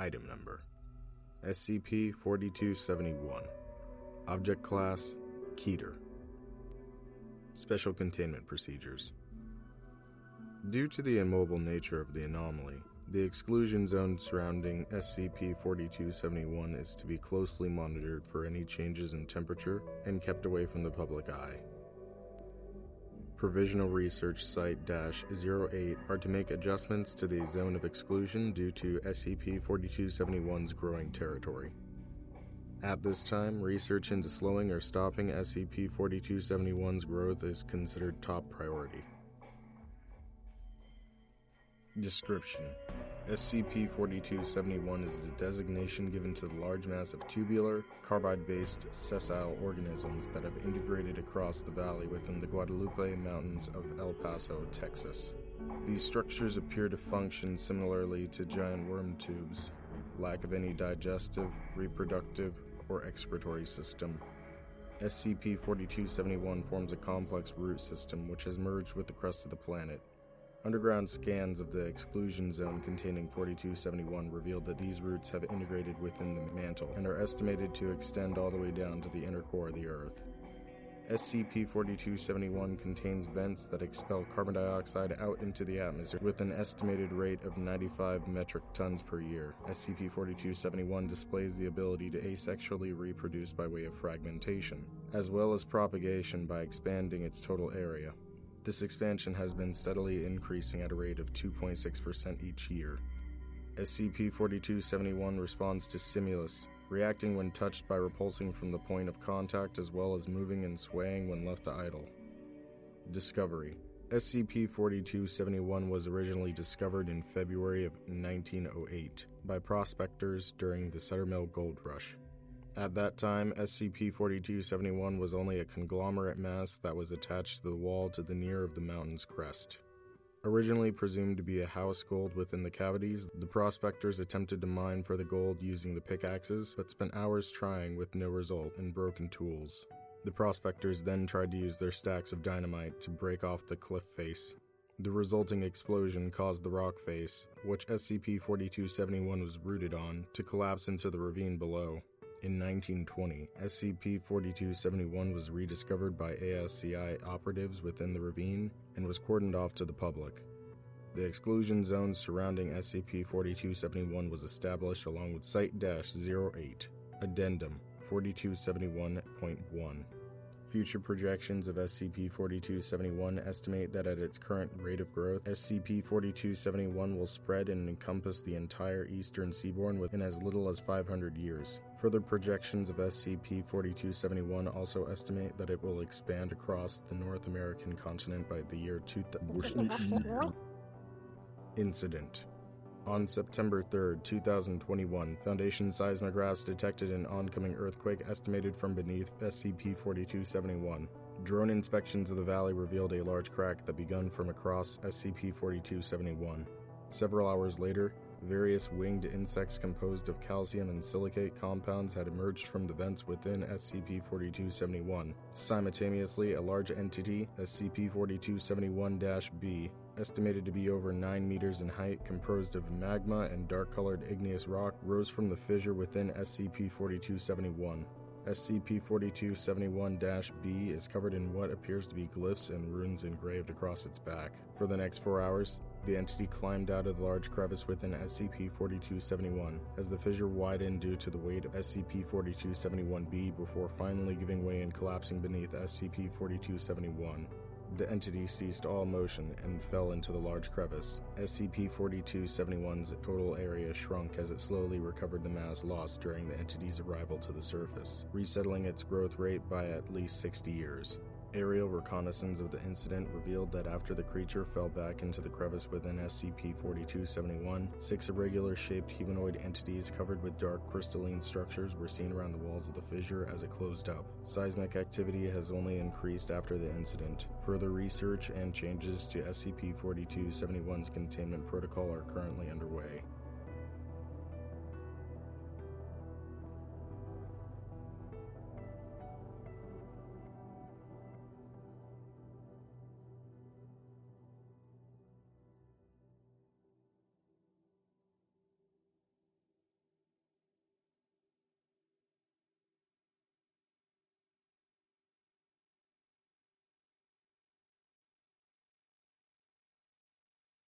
Item Number SCP 4271 Object Class Keter Special Containment Procedures Due to the immobile nature of the anomaly, the exclusion zone surrounding SCP 4271 is to be closely monitored for any changes in temperature and kept away from the public eye. Provisional Research Site 08 are to make adjustments to the zone of exclusion due to SCP 4271's growing territory. At this time, research into slowing or stopping SCP 4271's growth is considered top priority. Description SCP 4271 is the designation given to the large mass of tubular, carbide based sessile organisms that have integrated across the valley within the Guadalupe Mountains of El Paso, Texas. These structures appear to function similarly to giant worm tubes, lack of any digestive, reproductive, or excretory system. SCP 4271 forms a complex root system which has merged with the crust of the planet. Underground scans of the exclusion zone containing 4271 revealed that these roots have integrated within the mantle and are estimated to extend all the way down to the inner core of the Earth. SCP 4271 contains vents that expel carbon dioxide out into the atmosphere with an estimated rate of 95 metric tons per year. SCP 4271 displays the ability to asexually reproduce by way of fragmentation, as well as propagation by expanding its total area. This expansion has been steadily increasing at a rate of 2.6% each year. SCP 4271 responds to stimulus, reacting when touched by repulsing from the point of contact as well as moving and swaying when left to idle. Discovery SCP 4271 was originally discovered in February of 1908 by prospectors during the Suttermill Gold Rush. At that time, SCP 4271 was only a conglomerate mass that was attached to the wall to the near of the mountain's crest. Originally presumed to be a house gold within the cavities, the prospectors attempted to mine for the gold using the pickaxes, but spent hours trying with no result and broken tools. The prospectors then tried to use their stacks of dynamite to break off the cliff face. The resulting explosion caused the rock face, which SCP 4271 was rooted on, to collapse into the ravine below. In 1920, SCP 4271 was rediscovered by ASCI operatives within the ravine and was cordoned off to the public. The exclusion zone surrounding SCP 4271 was established along with Site 08. Addendum 4271.1. Future projections of SCP 4271 estimate that at its current rate of growth, SCP 4271 will spread and encompass the entire eastern seaboard within as little as 500 years. Further projections of SCP 4271 also estimate that it will expand across the North American continent by the year 2000. Mm-hmm. Incident on September 3, 2021, Foundation seismographs detected an oncoming earthquake estimated from beneath SCP 4271. Drone inspections of the valley revealed a large crack that begun from across SCP 4271. Several hours later, various winged insects composed of calcium and silicate compounds had emerged from the vents within SCP 4271. Simultaneously, a large entity, SCP 4271 B, estimated to be over 9 meters in height, composed of magma and dark colored igneous rock, rose from the fissure within SCP 4271. SCP 4271 B is covered in what appears to be glyphs and runes engraved across its back. For the next four hours, the entity climbed out of the large crevice within SCP 4271 as the fissure widened due to the weight of SCP 4271 B before finally giving way and collapsing beneath SCP 4271. The entity ceased all motion and fell into the large crevice. SCP 4271's total area shrunk as it slowly recovered the mass lost during the entity's arrival to the surface, resettling its growth rate by at least 60 years. Aerial reconnaissance of the incident revealed that after the creature fell back into the crevice within SCP 4271, six irregular shaped humanoid entities covered with dark crystalline structures were seen around the walls of the fissure as it closed up. Seismic activity has only increased after the incident. Further research and changes to SCP 4271's containment protocol are currently underway.